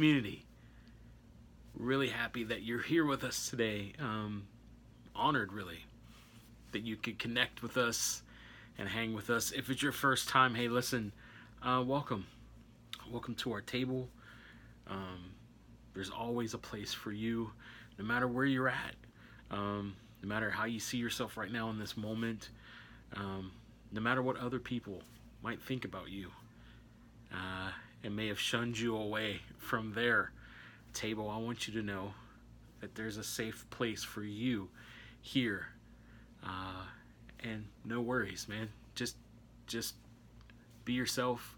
community, really happy that you're here with us today. Um, honored, really, that you could connect with us and hang with us. If it's your first time, hey, listen, uh, welcome. Welcome to our table. Um, there's always a place for you, no matter where you're at, um, no matter how you see yourself right now in this moment, um, no matter what other people might think about you uh, and may have shunned you away from their table. I want you to know that there's a safe place for you here. Uh, and no worries, man. Just, just be yourself.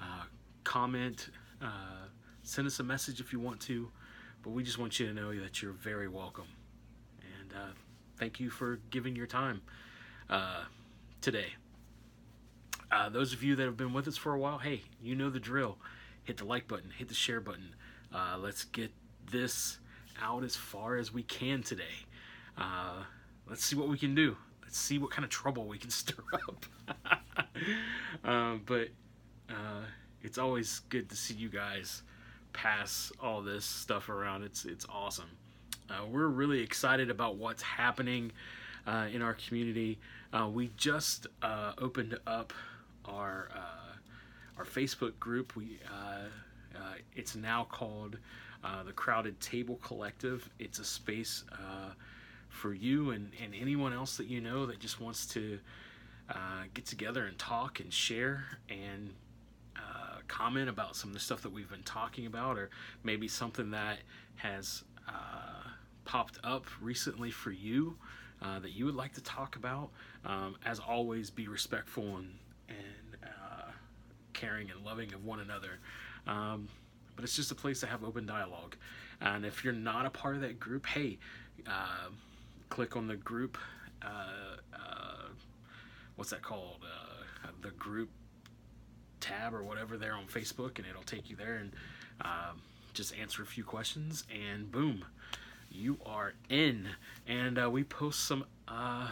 Uh, comment. Uh, send us a message if you want to. But we just want you to know that you're very welcome. And uh, thank you for giving your time uh, today. Uh, those of you that have been with us for a while, hey, you know the drill. Hit the like button, hit the share button. Uh, let's get this out as far as we can today. Uh, let's see what we can do. Let's see what kind of trouble we can stir up. Um, but uh, it's always good to see you guys pass all this stuff around. It's it's awesome. Uh, we're really excited about what's happening uh, in our community. Uh, we just uh, opened up our uh, our Facebook group. We uh, it's now called the Crowded Table Collective. It's a space for you and, and anyone else that you know that just wants to get together and talk and share and comment about some of the stuff that we've been talking about, or maybe something that has uh, popped up recently for you uh, that you would like to talk about. Um, as always, be respectful and, and uh, caring and loving of one another. Um, but it's just a place to have open dialogue. And if you're not a part of that group, hey, uh, click on the group. Uh, uh, what's that called? the group tab or whatever there on Facebook, and it'll take you there and um, just answer a few questions, and boom, you are in. And uh, we post some uh,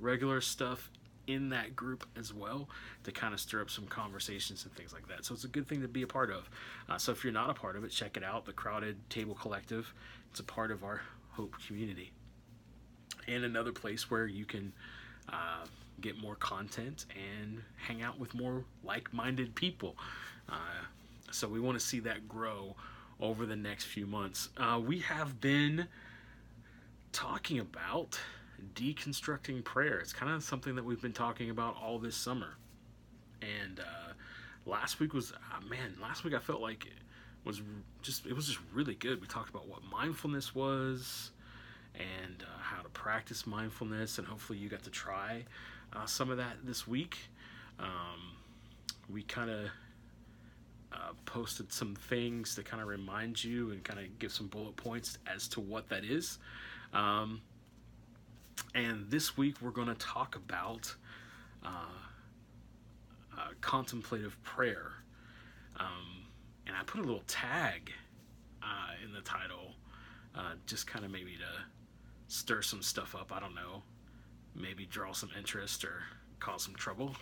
regular stuff in that group as well to kind of stir up some conversations and things like that. So it's a good thing to be a part of. Uh, so if you're not a part of it, check it out. The Crowded Table Collective. It's a part of our Hope community, and another place where you can. Uh, get more content and hang out with more like-minded people. Uh, so we want to see that grow over the next few months. Uh, we have been talking about deconstructing prayer. It's kind of something that we've been talking about all this summer. And uh, last week was uh, man. Last week I felt like it was just it was just really good. We talked about what mindfulness was and uh, how to practice mindfulness, and hopefully you got to try uh, some of that this week. Um, we kind of uh, posted some things to kind of remind you and kind of give some bullet points as to what that is. Um, and this week we're going to talk about uh, uh, contemplative prayer. Um, and I put a little tag uh, in the title, uh, just kind of maybe to stir some stuff up. I don't know maybe draw some interest or cause some trouble.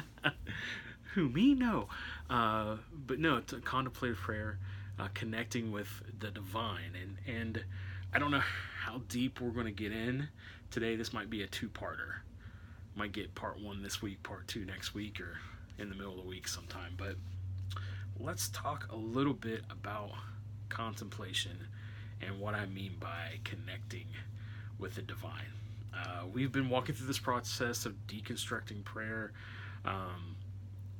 Who me? No. Uh, but no, contemplative prayer, uh, connecting with the divine, and and I don't know how deep we're going to get in today. This might be a two-parter. Might get part one this week, part two next week, or in the middle of the week sometime. But let's talk a little bit about contemplation and what I mean by connecting with the divine. Uh, we've been walking through this process of deconstructing prayer. Um,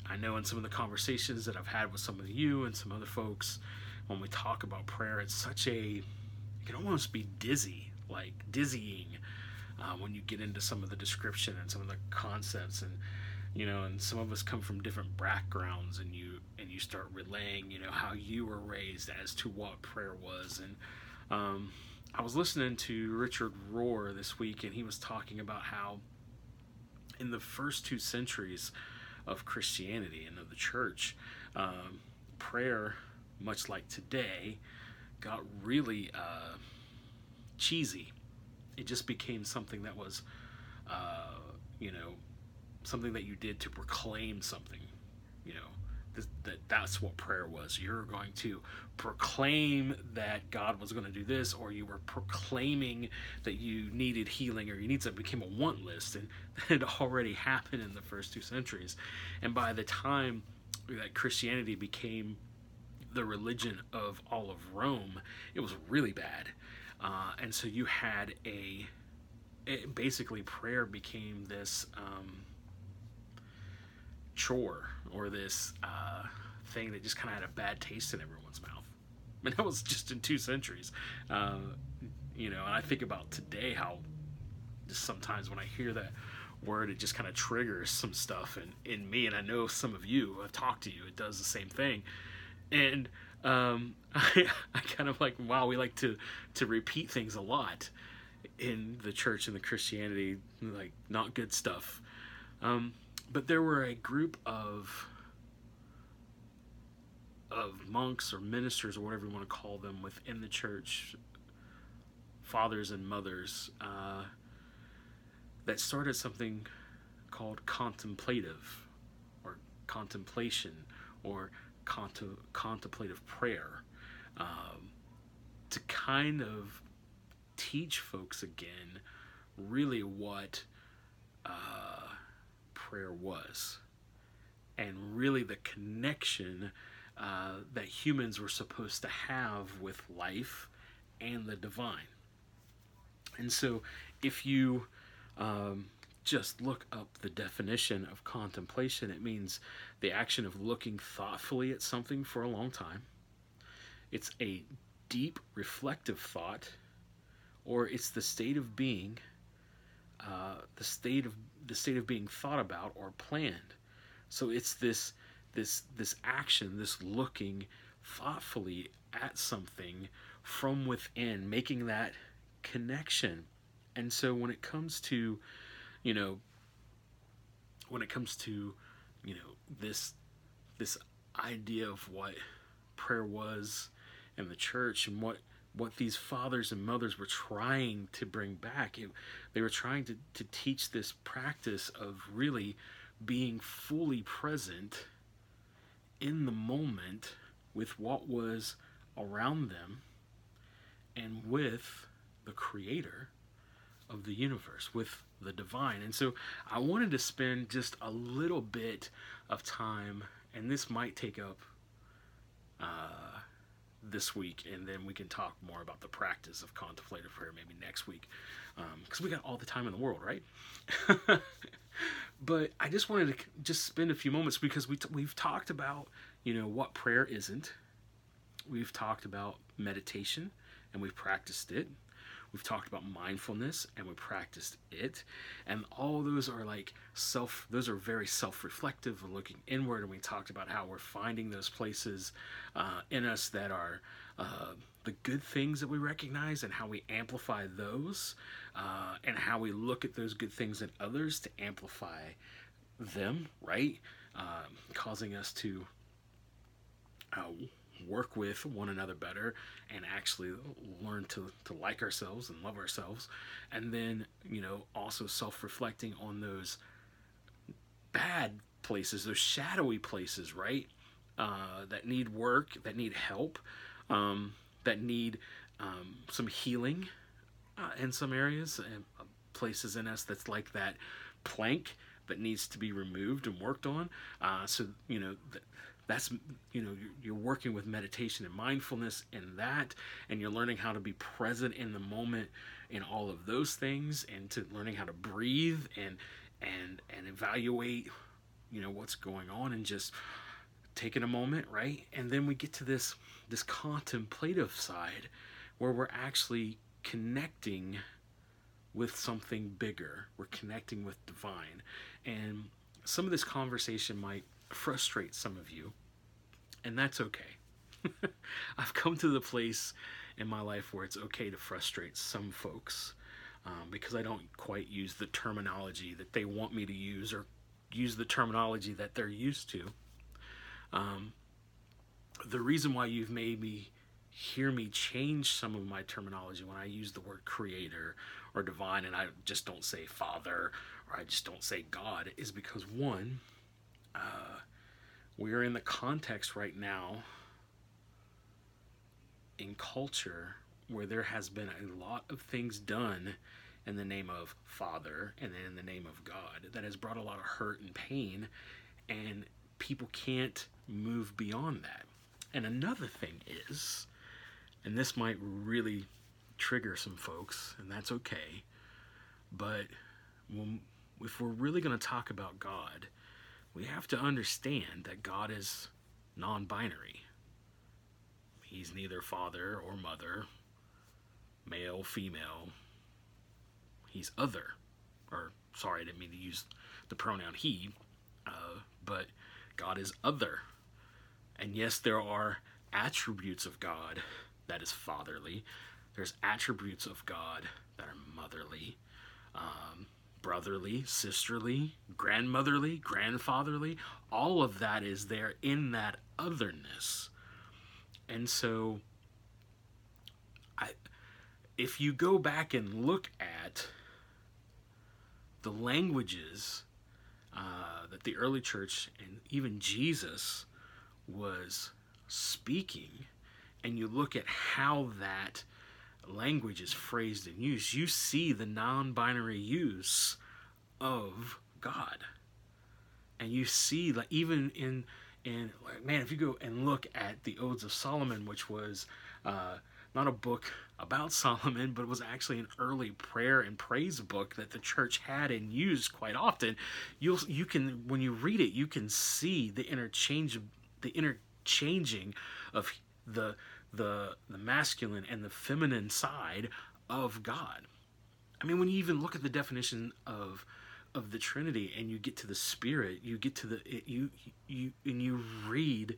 I know in some of the conversations that I've had with some of you and some other folks, when we talk about prayer, it's such a, it can almost be dizzy, like dizzying uh, when you get into some of the description and some of the concepts and you know and some of us come from different backgrounds and you and you start relaying you know how you were raised as to what prayer was. And um, I was listening to Richard Rohr this week, and he was talking about how in the first two centuries of Christianity and of the church, um, prayer, much like today, got really uh, cheesy. It just became something that was, uh, you know, something that you did to proclaim something, you know, that that's what prayer was. You're going to proclaim that God was going to do this, or you were proclaiming that you needed healing or you need something. Became a want list, and that had already happened in the first two centuries. And by the time that Christianity became the religion of all of Rome, it was really bad. Uh, and so you had a, basically prayer became this um, chore or this uh, thing that just kind of had a bad taste in everyone's mouth. I mean, that was just in two centuries. Uh, you know, and I think about today how just sometimes when I hear that word, it just kind of triggers some stuff in, in me. And I know some of you, I've talked to you, it does the same thing. And um, I, I kind of like, wow, we like to, to repeat things a lot in the church and the Christianity, like not good stuff. Um, but there were a group of of monks or ministers or whatever you want to call them within the church, fathers and mothers, uh, that started something called contemplative or contemplation or cont- contemplative prayer um, to kind of teach folks again really what uh, prayer was and really the connection uh, that humans were supposed to have with life and the divine. And so, if you um, just look up the definition of contemplation, it means the action of looking thoughtfully at something for a long time. It's a deep reflective thought, or it's the state of being, uh, the state of the state of being thought about or planned. So it's this this this action, this looking thoughtfully at something from within, making that connection. And so when it comes to, you know, when it comes to, you know, this this idea of what prayer was in the church and what what these fathers and mothers were trying to bring back. It, they were trying to, to teach this practice of really being fully present in the moment with what was around them and with the creator of the universe, with the divine. And so I wanted to spend just a little bit of time, and this might take up uh, this week, and then we can talk more about the practice of contemplative prayer maybe next week, because um, we got all the time in the world, right? but I just wanted to just spend a few moments because we t- we've talked about you know what prayer isn't. We've talked about meditation and we've practiced it. We've talked about mindfulness and we practiced it. And all those are like self, those are very self reflective, and looking inward. And we talked about how we're finding those places uh, in us that are uh, the good things that we recognize and how we amplify those uh, and how we look at those good things in others to amplify them, right? Um, causing us to uh, work with one another better and actually learn to, to like ourselves and love ourselves. And then you know also self-reflecting on those bad places those shadowy places right? Uh, that need work that need help um, that need um, some healing uh, in some areas and uh, places in us that's like that plank that needs to be removed and worked on. Uh, so you know th- that's you know you're working with meditation and mindfulness in that and you're learning how to be present in the moment in all of those things and to learning how to breathe and and and evaluate you know what's going on and just taking a moment right? And then we get to this this contemplative side where we're actually connecting with something bigger. We're connecting with divine. And some of this conversation might frustrate some of you and that's okay. I've come to the place in my life where it's okay to frustrate some folks um, because I don't quite use the terminology that they want me to use or use the terminology that they're used to. Um, the reason why you've made me hear me change some of my terminology when I use the word creator or divine and I just don't say father or I just don't say God is because one, we are in the context right now in culture where there has been a lot of things done in the name of Father and then in the name of God that has brought a lot of hurt and pain, and people can't move beyond that. And another thing is, and this might really trigger some folks, and that's okay, but when, if we're really going to talk about God, we have to understand that God is non binary. He's neither father or mother, male, female. He's other. Or, sorry, I didn't mean to use the pronoun he, uh, but God is other. And yes, there are attributes of God that is fatherly, there's attributes of God that are motherly. Um, brotherly, sisterly, grandmotherly, grandfatherly, all of that is there in that otherness. And so I if you go back and look at the languages uh, that the early church and even Jesus was speaking, and you look at how that language is phrased and used, you see the non binary use of God. And you see, like, even in, in like, man, if you go and look at the Odes of Solomon, which was uh, not a book about Solomon, but it was actually an early prayer and praise book that the church had and used quite often. You'll you can when you read it, you can see the interchange the interchanging of the the the masculine and the feminine side of God. I mean, when you even look at the definition of of the Trinity and you get to the Spirit, you get to the you you and you read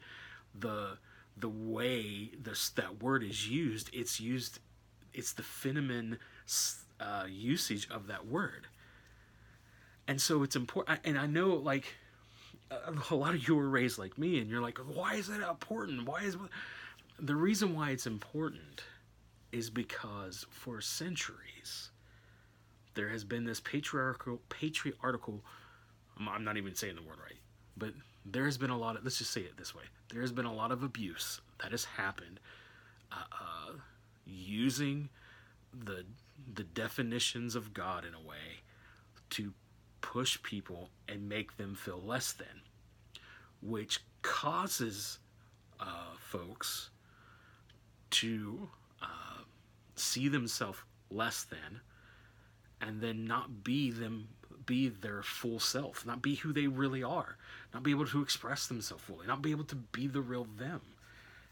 the the way this that word is used. It's used. It's the feminine uh, usage of that word, and so it's important. And I know, like a lot of you were raised like me, and you're like, why is that important? Why is the reason why it's important is because for centuries there has been this patriarchal patriarchal I'm not even saying the word right, but there has been a lot of let's just say it this way. There has been a lot of abuse that has happened uh, uh, using the the definitions of God in a way to push people and make them feel less than, which causes uh, folks to uh, see themselves less than and then not be them be their full self not be who they really are not be able to express themselves fully not be able to be the real them.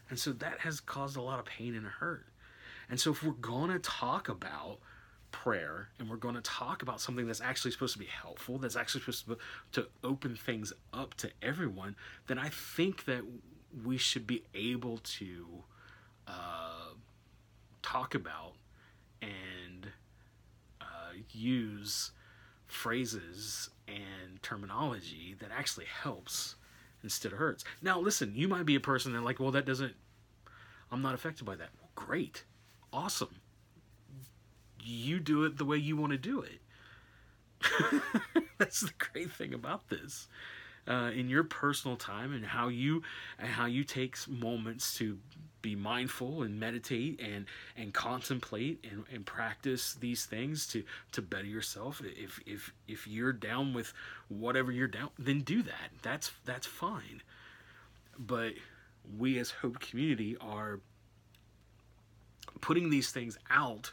And so that has caused a lot of pain and hurt. And so if we're going to talk about prayer and we're going to talk about something that's actually supposed to be helpful that's actually supposed to, to open things up to everyone then i think that we should be able to uh, talk about and uh, use phrases and terminology that actually helps instead of hurts. Now, listen, you might be a person that like, well, that doesn't. I'm not affected by that. Well, great, awesome. You do it the way you want to do it. That's the great thing about this. Uh, in your personal time and how you and how you take moments to be mindful and meditate and and contemplate and, and practice these things to to better yourself. If if if you're down with whatever you're down then do that. That's that's fine. But we as hope community are putting these things out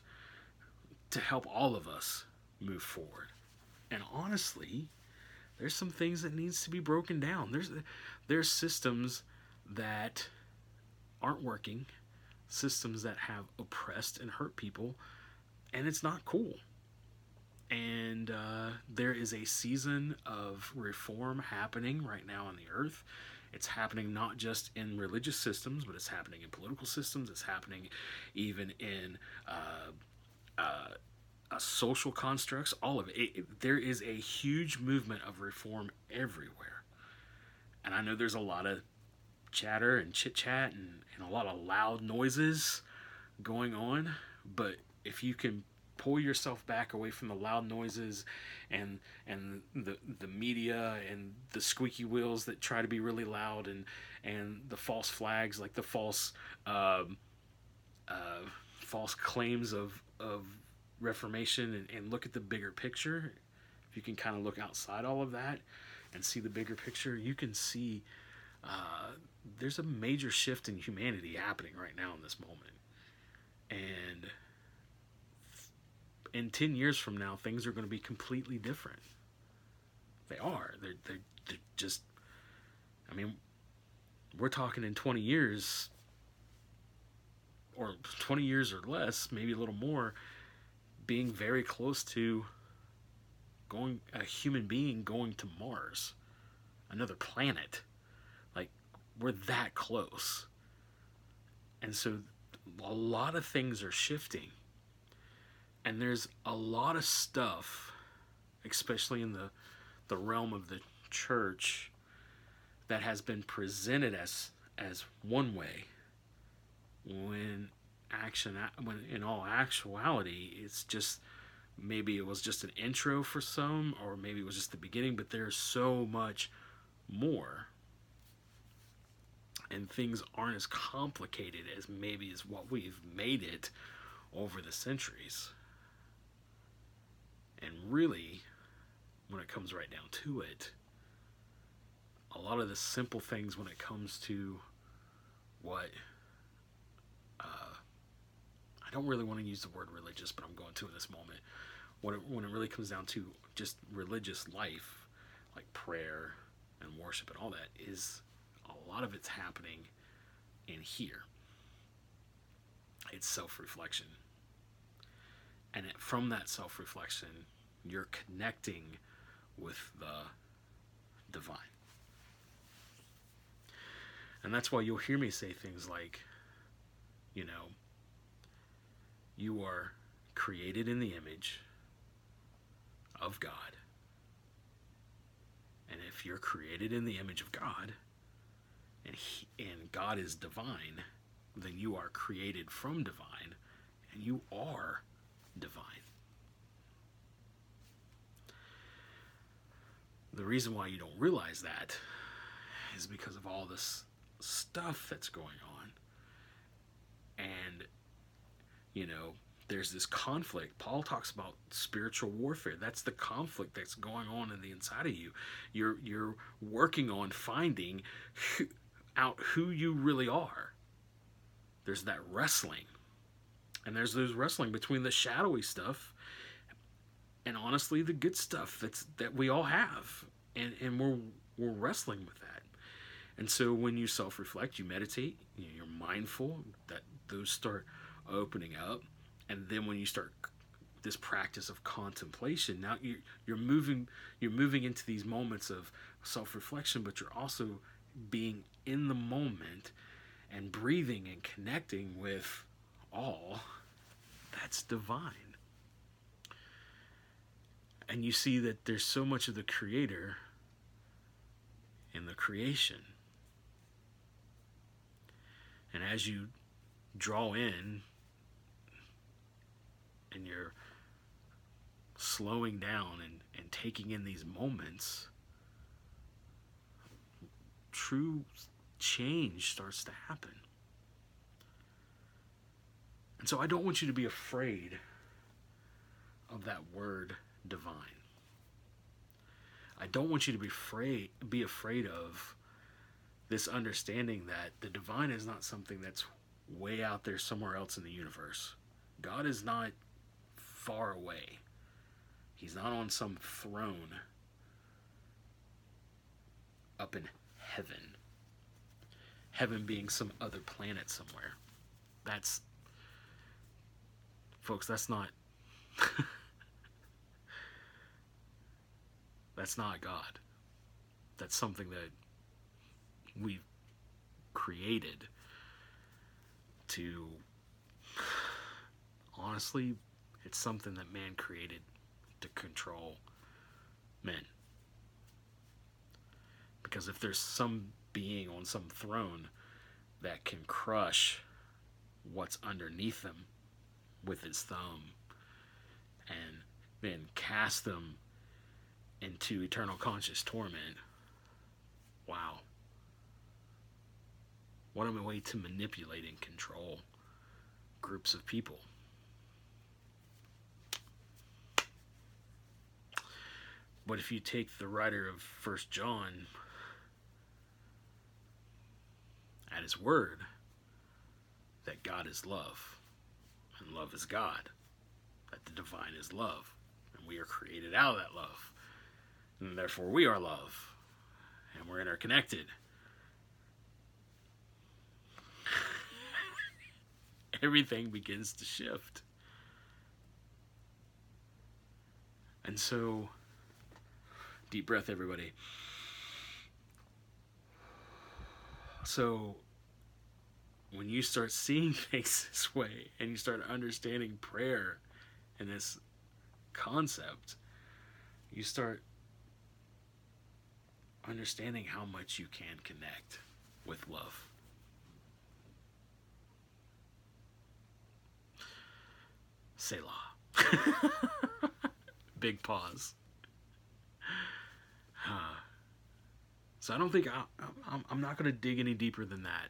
to help all of us move forward. And honestly there's some things that needs to be broken down. There's there's systems that aren't working, systems that have oppressed and hurt people, and it's not cool. And uh, there is a season of reform happening right now on the earth. It's happening not just in religious systems, but it's happening in political systems. It's happening even in uh, uh, uh social constructs. All of it. It, it. There is a huge movement of reform everywhere. And I know there's a lot of chatter and chit chat and, and a lot of loud noises going on. But if you can pull yourself back away from the loud noises and and the the media and the squeaky wheels that try to be really loud and and the false flags like the false um, uh, false claims of of reformation and, and look at the bigger picture if you can kind of look outside all of that and see the bigger picture you can see uh, there's a major shift in humanity happening right now in this moment and in 10 years from now, things are going to be completely different. They are. They're, they're, they're just, I mean, we're talking in 20 years, or 20 years or less, maybe a little more, being very close to going, a human being going to Mars, another planet. We're that close. And so a lot of things are shifting. And there's a lot of stuff especially in the the realm of the church that has been presented as as one way. When action when in all actuality it's just maybe it was just an intro for some or maybe it was just the beginning but there's so much more and things aren't as complicated as maybe as what we've made it over the centuries and really, when it comes right down to it, a lot of the simple things when it comes to what uh, I don't really want to use the word religious, but I'm going to in this moment. When it, when it really comes down to just religious life, like prayer and worship and all that, is a lot of it's happening in here. It's self reflection and it, from that self reflection, you're connecting with the divine. And that's why you'll hear me say things like, you know, you are created in the image of God. And if you're created in the image of God, and, he, and God is divine, then you are created from divine, and you are divine. The reason why you don't realize that is because of all this stuff that's going on. And, you know, there's this conflict. Paul talks about spiritual warfare. That's the conflict that's going on in the inside of you. You're you're working on finding out who you really are. There's that wrestling. And there's there's wrestling between the shadowy stuff and honestly the good stuff that's that we all have. And and we're we're wrestling with that. And so when you self-reflect you meditate you're mindful that those start opening up. And then when you start this practice of contemplation now you're, you're moving you're moving into these moments of self-reflection but you're also being in the moment and breathing and connecting with all that's divine. And you see that there's so much of the Creator in the creation. And as you draw in and you're slowing down and, and taking in these moments, true change starts to happen. And so I don't want you to be afraid of that word divine. I don't want you to be afraid be afraid of this understanding that the divine is not something that's way out there somewhere else in the universe. God is not far away. He's not on some throne up in heaven. Heaven being some other planet somewhere. That's folks, that's not that's not God. That's something that we've created to honestly, it's something that man created to control men. Because if there's some being on some throne that can crush what's underneath them, with his thumb, and then cast them into eternal conscious torment. Wow. What a way to manipulate and control groups of people. But if you take the writer of First John at his word that God is love and love is God, that the divine is love, and we are created out of that love, and therefore we are love, and we're interconnected. Everything begins to shift. And so, deep breath, everybody. So, when you start seeing things this way and you start understanding prayer and this concept, you start understanding how much you can connect with love. Selah. Big pause. so I don't think I, I'm, I'm not going to dig any deeper than that.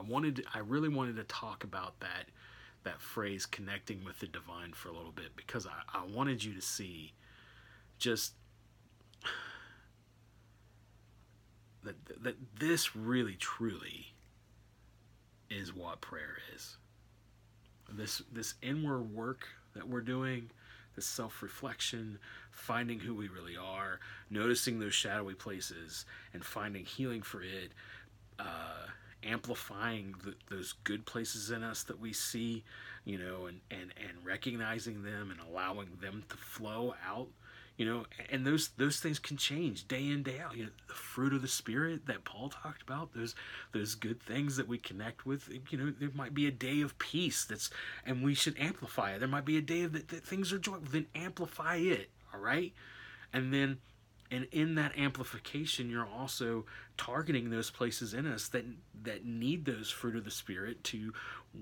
I wanted, I really wanted to talk about that, that phrase connecting with the divine for a little bit because I, I wanted you to see just that that this really truly is what prayer is. This this inward work that we're doing, this self-reflection, finding who we really are, noticing those shadowy places and finding healing for it, uh, amplifying the, those good places in us that we see, you know, and, and, and recognizing them and allowing them to flow out you know and those those things can change day in day out. You know the fruit of the spirit that paul talked about those those good things that we connect with you know there might be a day of peace that's and we should amplify it. There might be a day that, that things are joyful then amplify it all right? And then and in that amplification you're also targeting those places in us that that need those fruit of the spirit to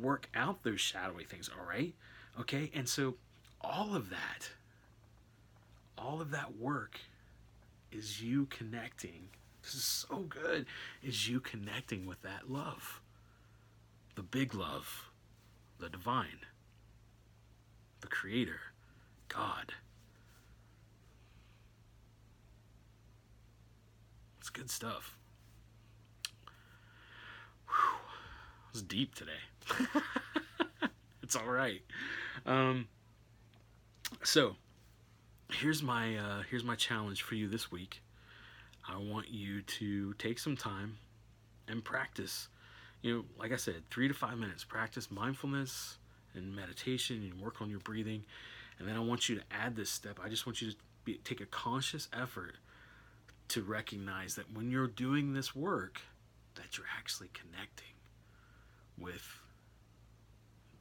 work out those shadowy things all right okay and so all of that all of that work is you connecting. This is so good. Is you connecting with that love. The big love, the divine, the creator, God. It's good stuff. Whew. It was deep today. it's all right. Um, so, here's my uh, here's my challenge for you this week. I want you to take some time and practice. You know, like I said, three to five minutes. Practice mindfulness and meditation and work on your breathing. And then I want you to add this step. I just want you to be, take a conscious effort to recognize that when you're doing this work, that you're actually connecting with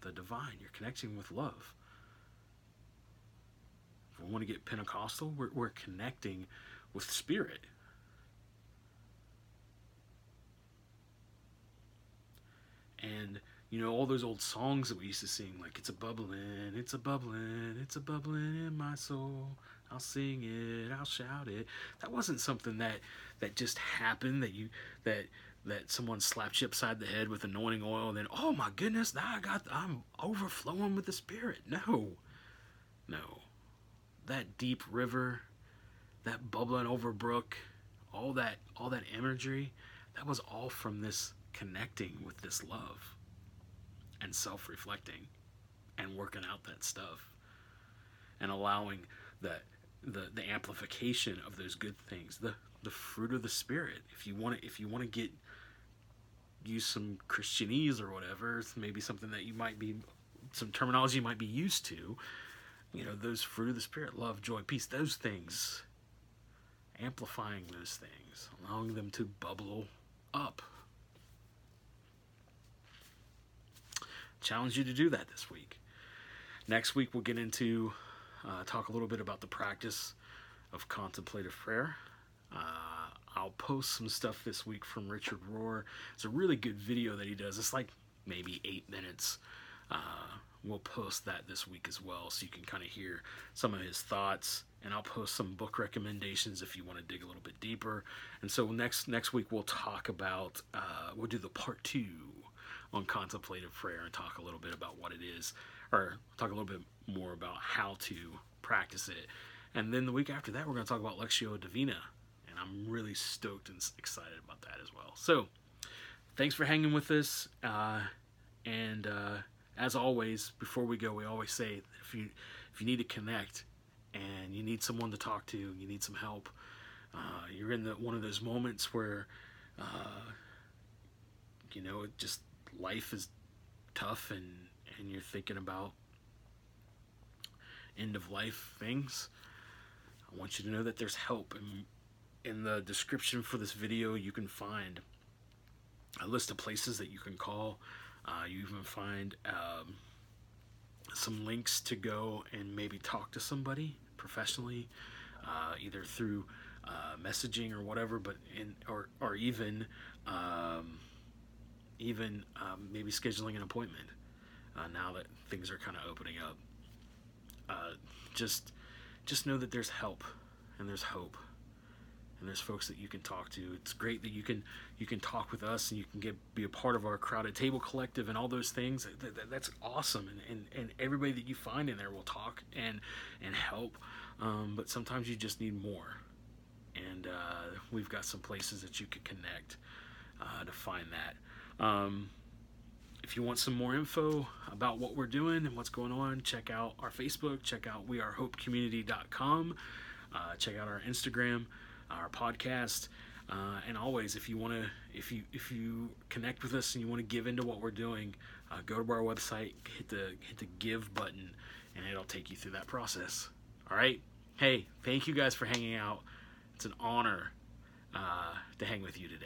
the divine. You're connecting with love if we want to get Pentecostal, we're, we're connecting with Spirit. And you know all those old songs that we used to sing, like "It's a bubbling, it's a bubbling, it's a bubbling in my soul." I'll sing it, I'll shout it. That wasn't something that that just happened. That you that that someone slapped you upside the head with anointing oil, and then oh my goodness, now I got I'm overflowing with the Spirit. No, no that deep river, that bubbling over brook, all that all that imagery, that was all from this connecting with this love and self-reflecting and working out that stuff and allowing the the, the amplification of those good things, the the fruit of the spirit. If you want to if you want to get use some Christianese or whatever, maybe something that you might be some terminology you might be used to you know, those fruit of the Spirit love, joy, peace, those things, amplifying those things, allowing them to bubble up. Challenge you to do that this week. Next week, we'll get into uh, talk a little bit about the practice of contemplative prayer. Uh, I'll post some stuff this week from Richard Rohr. It's a really good video that he does. It's like maybe eight minutes uh, we'll post that this week as well, so you can kind of hear some of his thoughts. And I'll post some book recommendations if you want to dig a little bit deeper. And so next next week we'll talk about uh, we'll do the part two on contemplative prayer and talk a little bit about what it is, or talk a little bit more about how to practice it. And then the week after that, we're going to talk about Lectio Divina, and I'm really stoked and excited about that as well. So, thanks for hanging with us. Uh, and uh, as always, before we go, we always say if you if you need to connect and you need someone to talk to, you need some help, uh, you're in the, one of those moments where uh, you know just life is tough and and you're thinking about end of life things. I want you to know that there's help and in the description for this video you can find a list of places that you can call uh, you even find um, some links to go and maybe talk to somebody professionally, uh, either through uh, messaging or whatever, but in or or even um, even um, maybe scheduling an appointment. Uh, now that things are kind of opening up, uh, just just know that there's help and there's hope and there's folks that you can talk to. It's great that you can you can talk with us and you can get be a part of our crowded table collective and all those things. That, that, that's awesome, and, and and everybody that you find in there will talk and and help. Um, but sometimes you just need more, and uh, we've got some places that you can connect uh, to find that. Um, if you want some more info about what we're doing and what's going on, check out our Facebook, check out wearehopecommunity.com, uh, check out our Instagram our podcast. Uh, and always, if you want to, if you if you connect with us and you want to give into what we're doing, uh, go to our website, hit the hit the give button, and it'll take you through that process. All right. Hey, thank you guys for hanging out. It's an honor uh, to hang with you today.